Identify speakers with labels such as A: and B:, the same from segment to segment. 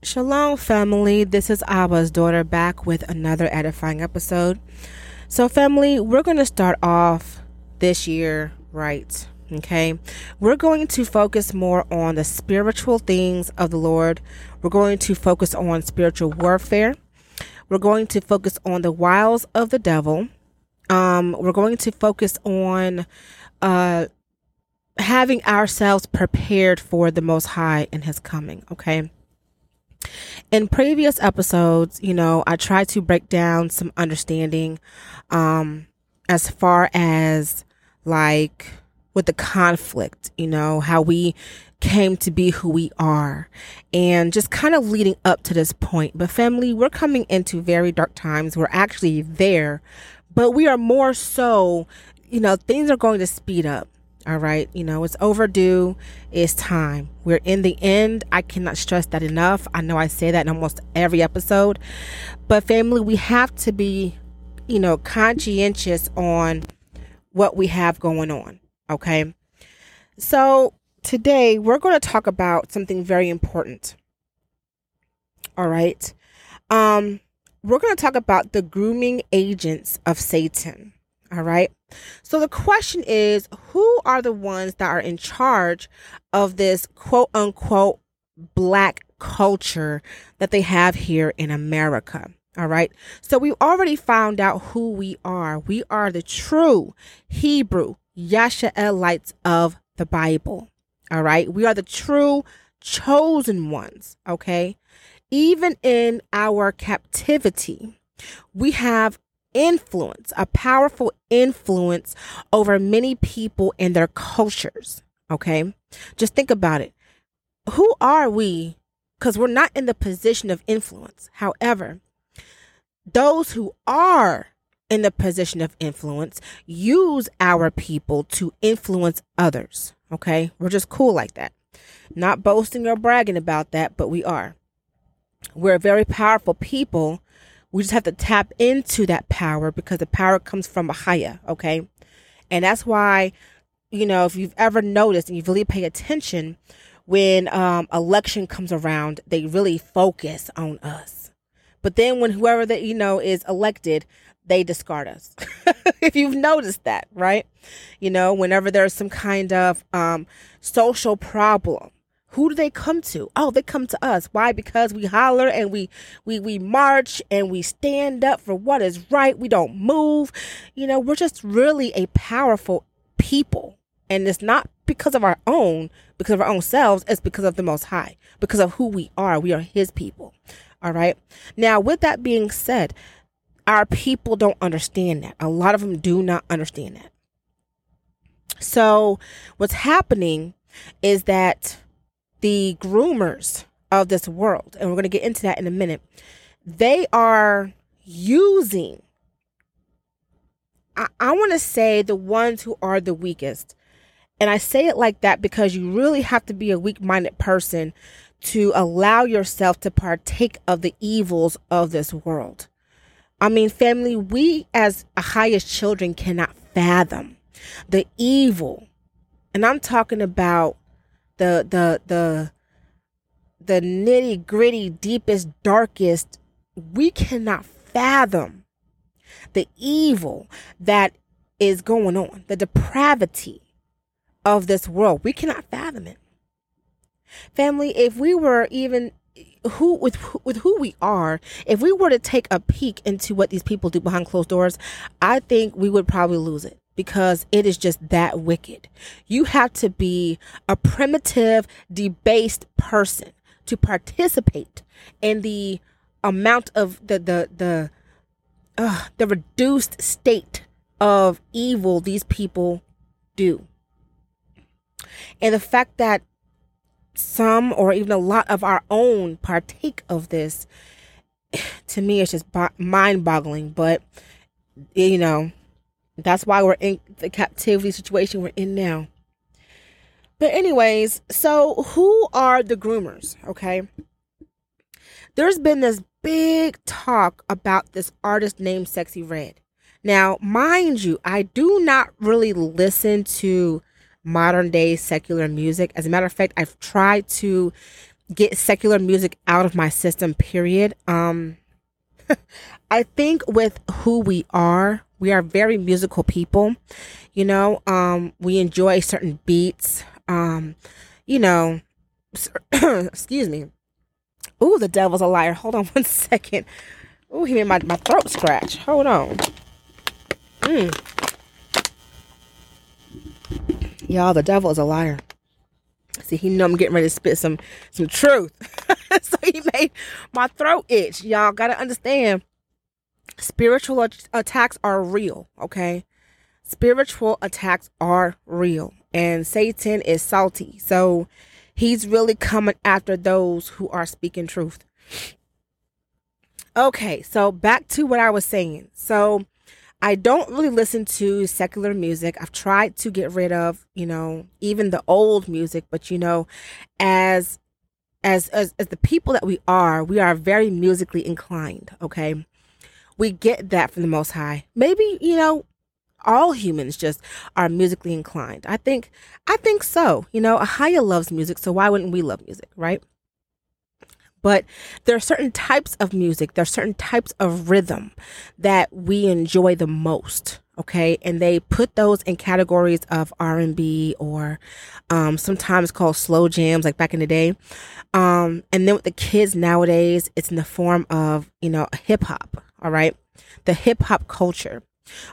A: Shalom, family. This is Abba's daughter back with another edifying episode. So, family, we're going to start off this year right. Okay. We're going to focus more on the spiritual things of the Lord. We're going to focus on spiritual warfare. We're going to focus on the wiles of the devil. Um, we're going to focus on uh, having ourselves prepared for the Most High and His coming. Okay. In previous episodes, you know, I tried to break down some understanding um, as far as like with the conflict, you know, how we came to be who we are and just kind of leading up to this point. But family, we're coming into very dark times. We're actually there, but we are more so, you know, things are going to speed up. All right. You know, it's overdue. It's time. We're in the end. I cannot stress that enough. I know I say that in almost every episode. But, family, we have to be, you know, conscientious on what we have going on. Okay. So, today we're going to talk about something very important. All right. Um, we're going to talk about the grooming agents of Satan. All right. So the question is who are the ones that are in charge of this quote unquote black culture that they have here in America? All right. So we've already found out who we are. We are the true Hebrew Yasha'elites of the Bible. All right. We are the true chosen ones. Okay. Even in our captivity, we have influence, a powerful influence over many people and their cultures. Okay. Just think about it. Who are we? Because we're not in the position of influence. However, those who are in the position of influence use our people to influence others. Okay. We're just cool like that. Not boasting or bragging about that, but we are. We're very powerful people we just have to tap into that power because the power comes from a higher, okay? And that's why, you know, if you've ever noticed and you really pay attention, when um, election comes around, they really focus on us. But then when whoever that you know is elected, they discard us. if you've noticed that, right? You know, whenever there's some kind of um, social problem, who do they come to? Oh, they come to us. Why? Because we holler and we we we march and we stand up for what is right. We don't move. You know, we're just really a powerful people. And it's not because of our own, because of our own selves, it's because of the most high, because of who we are. We are his people. All right. Now, with that being said, our people don't understand that. A lot of them do not understand that. So, what's happening is that the groomers of this world, and we're going to get into that in a minute, they are using, I, I want to say, the ones who are the weakest. And I say it like that because you really have to be a weak minded person to allow yourself to partake of the evils of this world. I mean, family, we as highest children cannot fathom the evil. And I'm talking about the the the the nitty gritty, deepest, darkest, we cannot fathom the evil that is going on, the depravity of this world. We cannot fathom it. Family, if we were even who with with who we are, if we were to take a peek into what these people do behind closed doors, I think we would probably lose it because it is just that wicked. You have to be a primitive, debased person to participate in the amount of the the the uh, the reduced state of evil these people do. And the fact that some or even a lot of our own partake of this to me it's just mind boggling but you know that's why we're in the captivity situation we're in now. But, anyways, so who are the groomers? Okay. There's been this big talk about this artist named Sexyy Red. Now, mind you, I do not really listen to modern day secular music. As a matter of fact, I've tried to get secular music out of my system, period. Um, I think with who we are, we are very musical people. You know, um, we enjoy certain beats. Um, you know, excuse me. Ooh, the devil's a liar. Hold on one second. Ooh, he made my, my throat scratch. Hold on. Mm. Y'all, the devil is a liar. See, he know I'm getting ready to spit some some truth. so he made my throat itch. Y'all gotta understand. Spiritual attacks are real, okay? Spiritual attacks are real. And Satan is salty. So he's really coming after those who are speaking truth. Okay, so back to what I was saying. So I don't really listen to secular music. I've tried to get rid of, you know, even the old music, but you know, as as as, as the people that we are, we are very musically inclined, okay? We get that from the most high. Maybe, you know, all humans just are musically inclined. I think I think so. You know, Ahaya loves music, so why wouldn't we love music, right? But there are certain types of music, there are certain types of rhythm that we enjoy the most. Okay, and they put those in categories of R and B or um, sometimes called slow jams, like back in the day. Um, and then with the kids nowadays, it's in the form of you know hip hop. All right, the hip hop culture.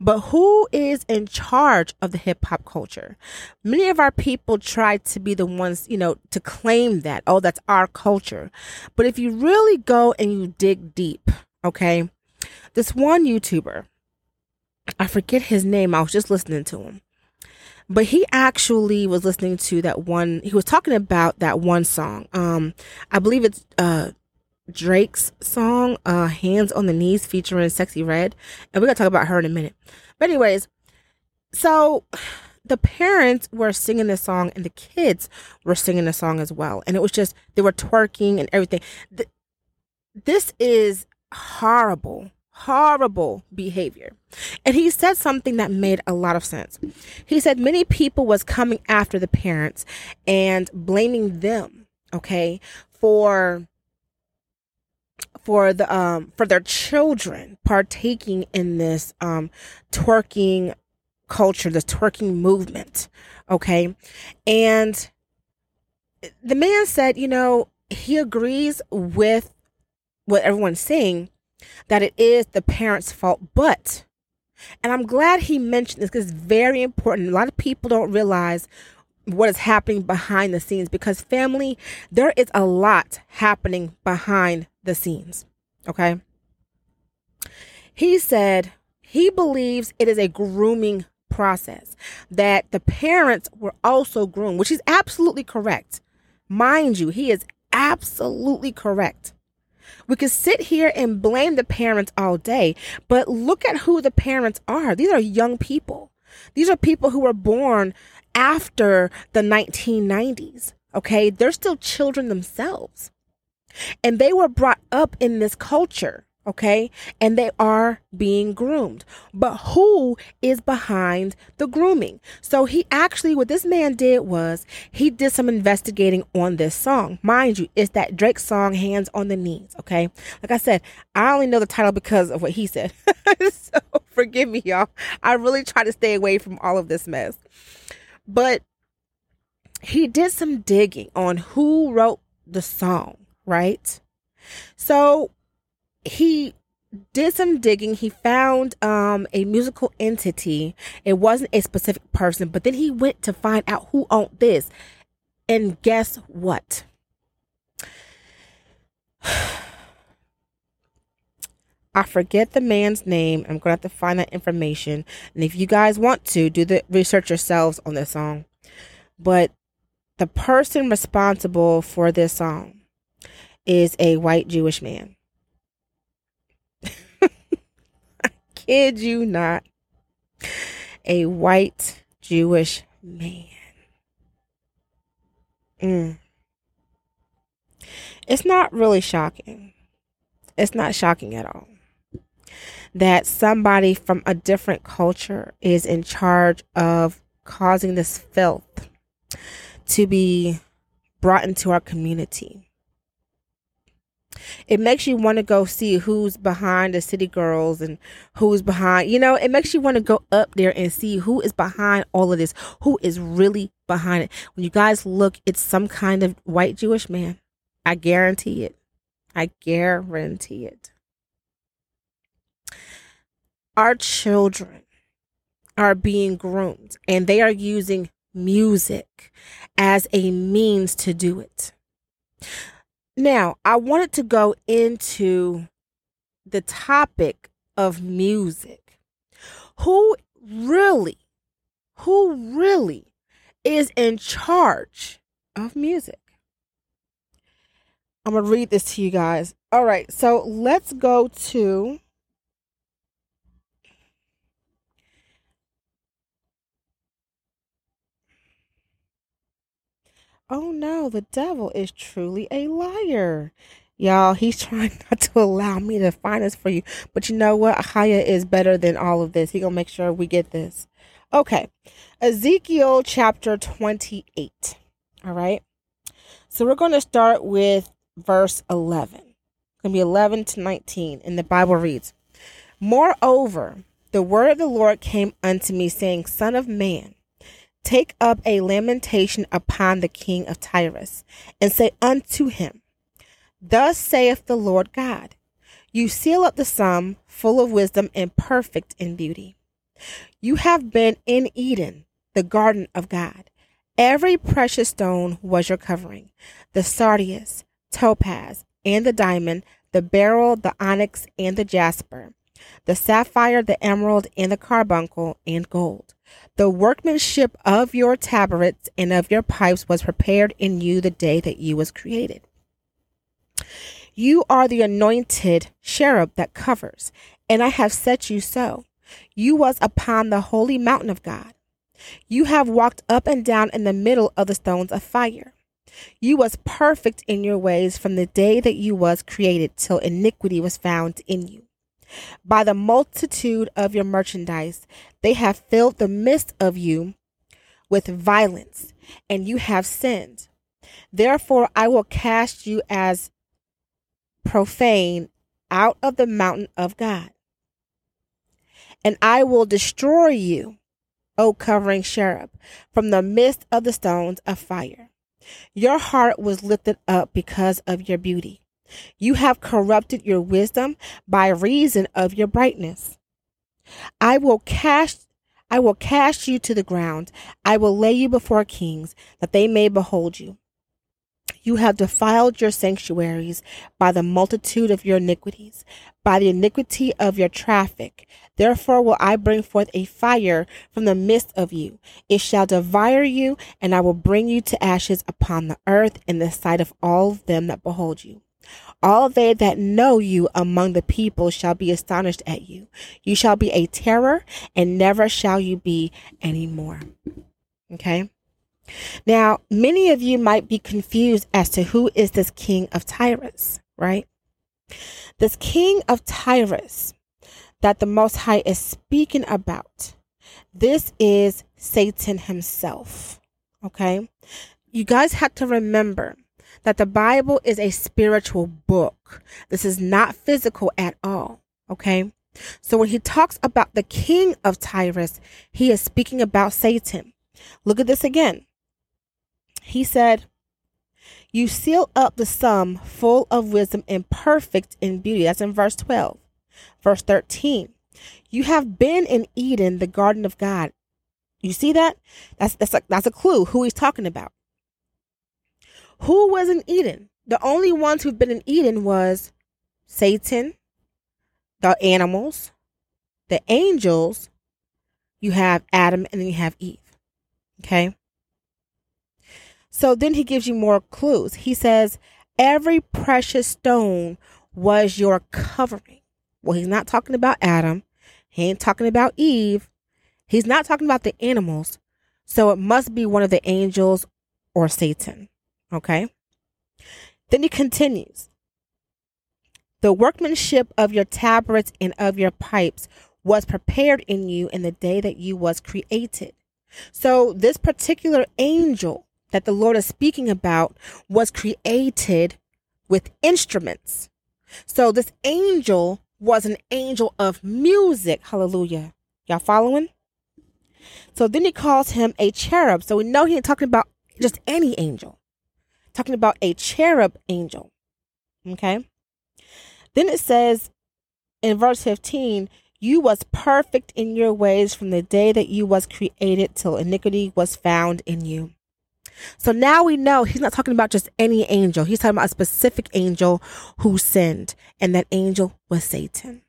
A: But who is in charge of the hip hop culture? Many of our people try to be the ones, you know, to claim that, oh, that's our culture. But if you really go and you dig deep, okay, this one YouTuber, I forget his name, I was just listening to him. But he actually was listening to that one, he was talking about that one song. Um, I believe it's uh Drake's song, uh, Hands on the Knees featuring Sexyy Red. And we're going to talk about her in a minute. But, anyways, so the parents were singing this song and the kids were singing the song as well. And it was just, they were twerking and everything. This is horrible, horrible behavior. And he said something that made a lot of sense. He said many people was coming after the parents and blaming them, okay, for for the um for their children partaking in this um twerking culture, the twerking movement. Okay. And the man said, you know, he agrees with what everyone's saying that it is the parents' fault, but and I'm glad he mentioned this because it's very important. A lot of people don't realize what is happening behind the scenes because family, there is a lot happening behind the scenes. Okay. He said he believes it is a grooming process, that the parents were also groomed, which is absolutely correct. Mind you, he is absolutely correct. We could sit here and blame the parents all day, but look at who the parents are. These are young people. These are people who were born after the 1990s. Okay. They're still children themselves. And they were brought up in this culture, okay? And they are being groomed. But who is behind the grooming? So he actually, what this man did was he did some investigating on this song. Mind you, it's that Drake song, Hands on the Knees, okay? Like I said, I only know the title because of what he said. so forgive me, y'all. I really try to stay away from all of this mess. But he did some digging on who wrote the song right? So he did some digging. He found um, a musical entity. It wasn't a specific person, but then he went to find out who owned this. And guess what? I forget the man's name. I'm going to have to find that information. And if you guys want to, do the research yourselves on this song. But the person responsible for this song is a white Jewish man. I kid you not. A white Jewish man. Mm. It's not really shocking. It's not shocking at all that somebody from a different culture is in charge of causing this filth to be brought into our community It makes you want to go see who's behind the city girls and who's behind, you know, it makes you want to go up there and see who is behind all of this, who is really behind it. When you guys look, it's some kind of white Jewish man. I guarantee it. I guarantee it. Our children are being groomed and they are using music as a means to do it. Now, I wanted to go into the topic of music. Who really, who really is in charge of music? I'm going to read this to you guys. All right, so let's go to Oh no, the devil is truly a liar. Y'all, he's trying not to allow me to find this for you. But you know what? Ahaya is better than all of this. He gonna make sure we get this. Okay. Ezekiel chapter 28. All right. So we're gonna start with verse 11. It's gonna be 11 to 19. And the Bible reads, Moreover, the word of the Lord came unto me, saying, Son of man, Take up a lamentation upon the king of Tyrus, and say unto him, Thus saith the Lord God, You seal up the sum, full of wisdom and perfect in beauty. You have been in Eden, the garden of God. Every precious stone was your covering the sardius, topaz, and the diamond, the beryl, the onyx, and the jasper, the sapphire, the emerald, and the carbuncle, and gold. The workmanship of your tabrets and of your pipes was prepared in you the day that you was created. You are the anointed cherub that covers, and I have set you so. You was upon the holy mountain of God. You have walked up and down in the middle of the stones of fire. You was perfect in your ways from the day that you was created till iniquity was found in you. By the multitude of your merchandise, they have filled the midst of you with violence, and you have sinned. Therefore, I will cast you as profane out of the mountain of God. And I will destroy you, O covering cherub, from the midst of the stones of fire. Your heart was lifted up because of your beauty. You have corrupted your wisdom by reason of your brightness. I will cast I will cast you to the ground. I will lay you before kings, that they may behold you. You have defiled your sanctuaries by the multitude of your iniquities, by the iniquity of your traffic. Therefore will I bring forth a fire from the midst of you. It shall devour you, and I will bring you to ashes upon the earth in the sight of all them that behold you. All they that know you among the people shall be astonished at you. You shall be a terror, and never shall you be any more. Okay. Now, many of you might be confused as to who is this king of Tyrus, right? This king of Tyrus that the Most High is speaking about, this is Satan himself. Okay. You guys have to remember that the Bible is a spiritual book. This is not physical at all. Okay. So when he talks about the king of Tyrus, he is speaking about Satan. Look at this again. He said, You seal up the sum full of wisdom and perfect in beauty. That's in verse 12. Verse 13. You have been in Eden, the garden of God. You see that? That's that's a, that's a clue who he's talking about. Who was in Eden? The only ones who've been in Eden was Satan, the animals, the angels, you have Adam, and then you have Eve. Okay? So then he gives you more clues. He says, Every precious stone was your covering. Well, he's not talking about Adam. He ain't talking about Eve. He's not talking about the animals. So it must be one of the angels or Satan. Okay. Then he continues The workmanship of your tabrets and of your pipes was prepared in you in the day that you was created. So this particular angel that the Lord is speaking about was created with instruments. So this angel was an angel of music. Hallelujah. Y'all following? So then he calls him a cherub. So we know he ain't talking about just any angel. Talking about a cherub angel. Okay. Then it says in verse 15, you was perfect in your ways from the day that you was created till iniquity was found in you. So now we know he's not talking about just any angel. He's talking about a specific angel who sinned, and that angel was Satan.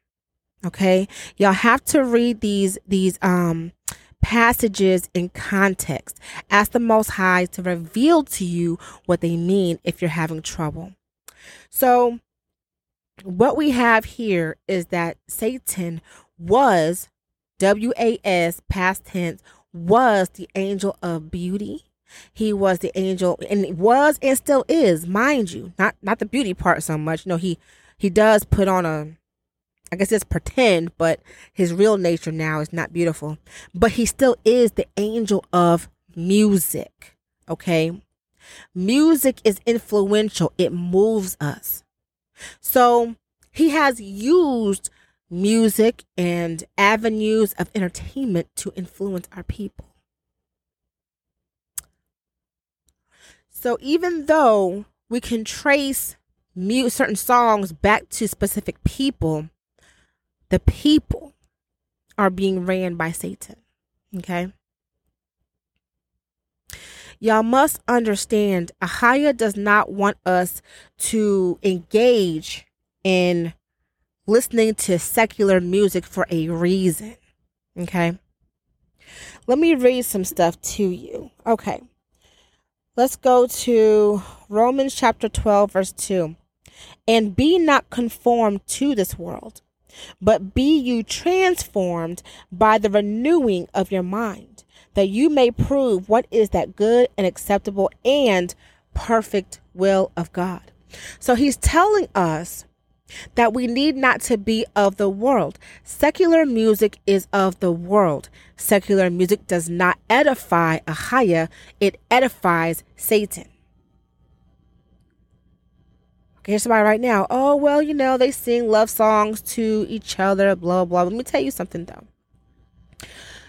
A: Okay? Y'all have to read these these um passages in context. Ask the most high to reveal to you what they mean if you're having trouble. So what we have here is that Satan was W A S past tense was the angel of beauty he was the angel and was and still is, mind you. Not not the beauty part so much. No, he he does put on a I guess it's pretend, but his real nature now is not beautiful. But he still is the angel of music. Okay? Music is influential. It moves us. So he has used music and avenues of entertainment to influence our people. So even though we can trace certain songs back to specific people, the people are being ran by Satan. Okay. Y'all must understand, Ahaya does not want us to engage in listening to secular music for a reason. Okay. Let me read some stuff to you. Okay. Let's go to Romans chapter 12, verse 2. And be not conformed to this world, but be you transformed by the renewing of your mind, that you may prove what is that good and acceptable and perfect will of God. So he's telling us that we need not to be of the world. Secular music is of the world. Secular music does not edify Ahaya, it edifies Satan. Here's somebody right now. Oh, well, you know, they sing love songs to each other, blah, blah. Let me tell you something, though.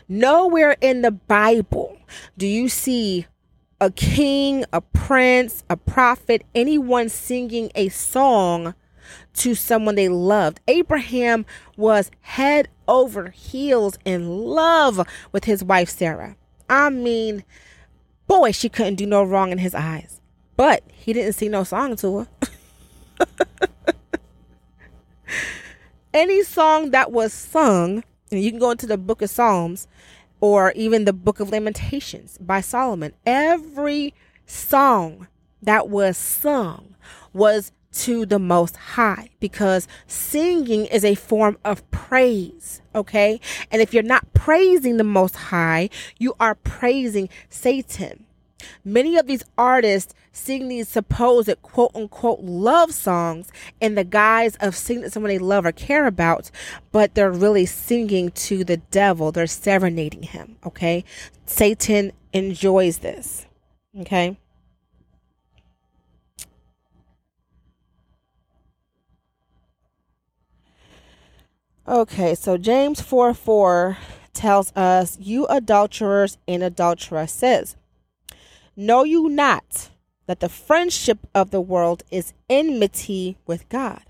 A: Nowhere in the Bible do you see a king, a prince, a prophet, anyone singing a song to someone they loved. Abraham was head over heels in love with his wife Sarah. I mean, boy, she couldn't do no wrong in his eyes. But he didn't sing no song to her. Any song that was sung, and you can go into the book of Psalms or even the book of Lamentations by Solomon, every song that was sung was to the Most High because singing is a form of praise, okay? And if you're not praising the Most High, you are praising Satan. Many of these artists sing these supposed quote unquote love songs in the guise of singing to someone they love or care about, but they're really singing to the devil. They're serenading him, okay? Satan enjoys this, okay? Okay, so James 4 4 tells us, You adulterers and adulteresses, know you not that the friendship of the world is enmity with God?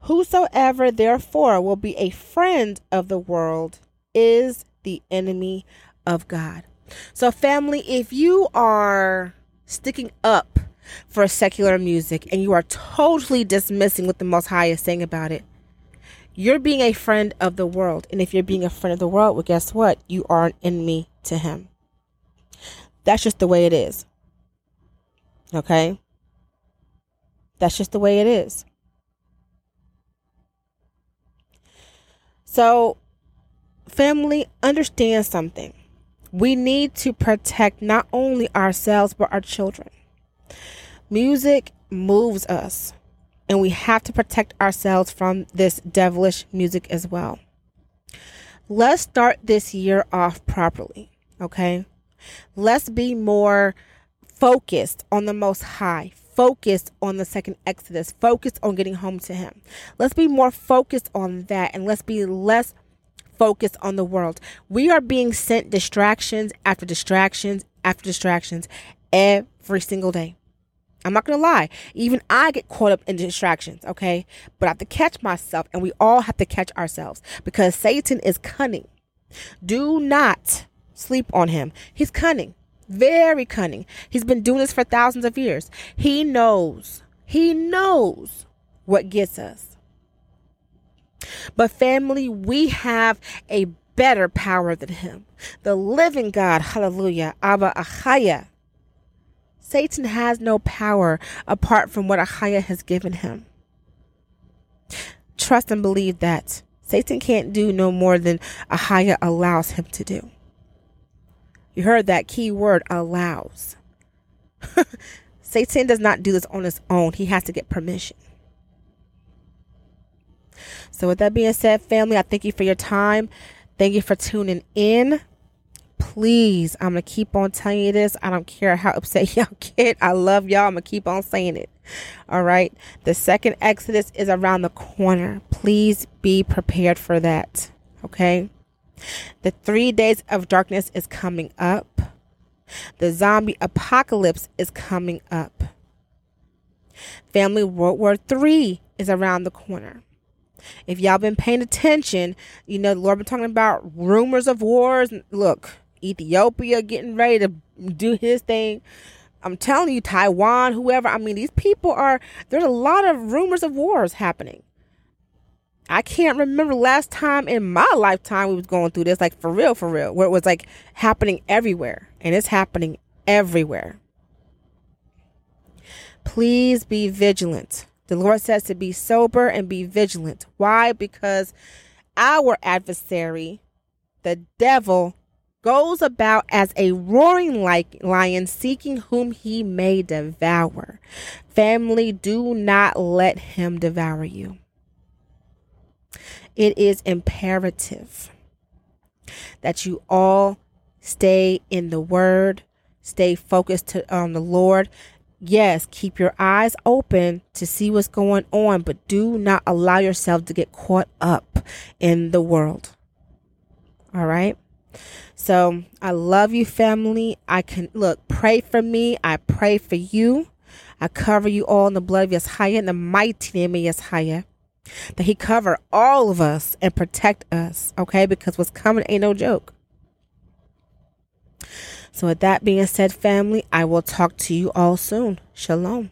A: Whosoever therefore will be a friend of the world is the enemy of God. So, family, if you are sticking up for secular music and you are totally dismissing what the Most High is saying about it, you're being a friend of the world. And if you're being a friend of the world, well, guess what? You are an enemy to him. That's just the way it is. Okay? That's just the way it is. So, family, understand something. We need to protect not only ourselves, but our children. Music moves us and we have to protect ourselves from this devilish music as well. Let's start this year off properly, okay? Let's be more focused on the Most High, focused on the second Exodus, focused on getting home to Him. Let's be more focused on that and let's be less focused on the world. We are being sent distractions after distractions after distractions every single day. I'm not going to lie. Even I get caught up in distractions, okay? But I have to catch myself, and we all have to catch ourselves because Satan is cunning. Do not sleep on him. He's cunning, very cunning. He's been doing this for thousands of years. He knows, he knows what gets us. But, family, we have a better power than him. The living God, hallelujah, Abba Ahaya Satan has no power apart from what Ahaya has given him. Trust and believe that. Satan can't do no more than Ahaya allows him to do. You heard that key word allows. Satan does not do this on his own. He has to get permission. So, with that being said, family, I thank you for your time. Thank you for tuning in please, I'm going to keep on telling you this. I don't care how upset y'all get. I love y'all. I'm going to keep on saying it. All right. The second Exodus is around the corner. Please be prepared for that. Okay. The three days of darkness is coming up. The zombie apocalypse is coming up. Family World War III is around the corner. If y'all been paying attention, you know the Lord been talking about rumors of wars. Look, Ethiopia getting ready to do his thing. I'm telling you, Taiwan, whoever. I mean, these people are, there's a lot of rumors of wars happening. I can't remember last time in my lifetime we was going through this, like for real, for real, where it was like happening everywhere. And it's happening everywhere. Please be vigilant. The Lord says to be sober and be vigilant. Why? Because our adversary, the devil, goes about as a roaring lion seeking whom he may devour. Family, do not let him devour you. It is imperative that you all stay in the word, stay focused to, on the Lord. Yes, keep your eyes open to see what's going on, but do not allow yourself to get caught up in the world. All right? So I love you, family. I can look, pray for me. I pray for you. I cover you all in the blood of Yeshaya, in the mighty name of Yeshaya. That he cover all of us and protect us, okay? Because what's coming ain't no joke. So with that being said, family, I will talk to you all soon. Shalom.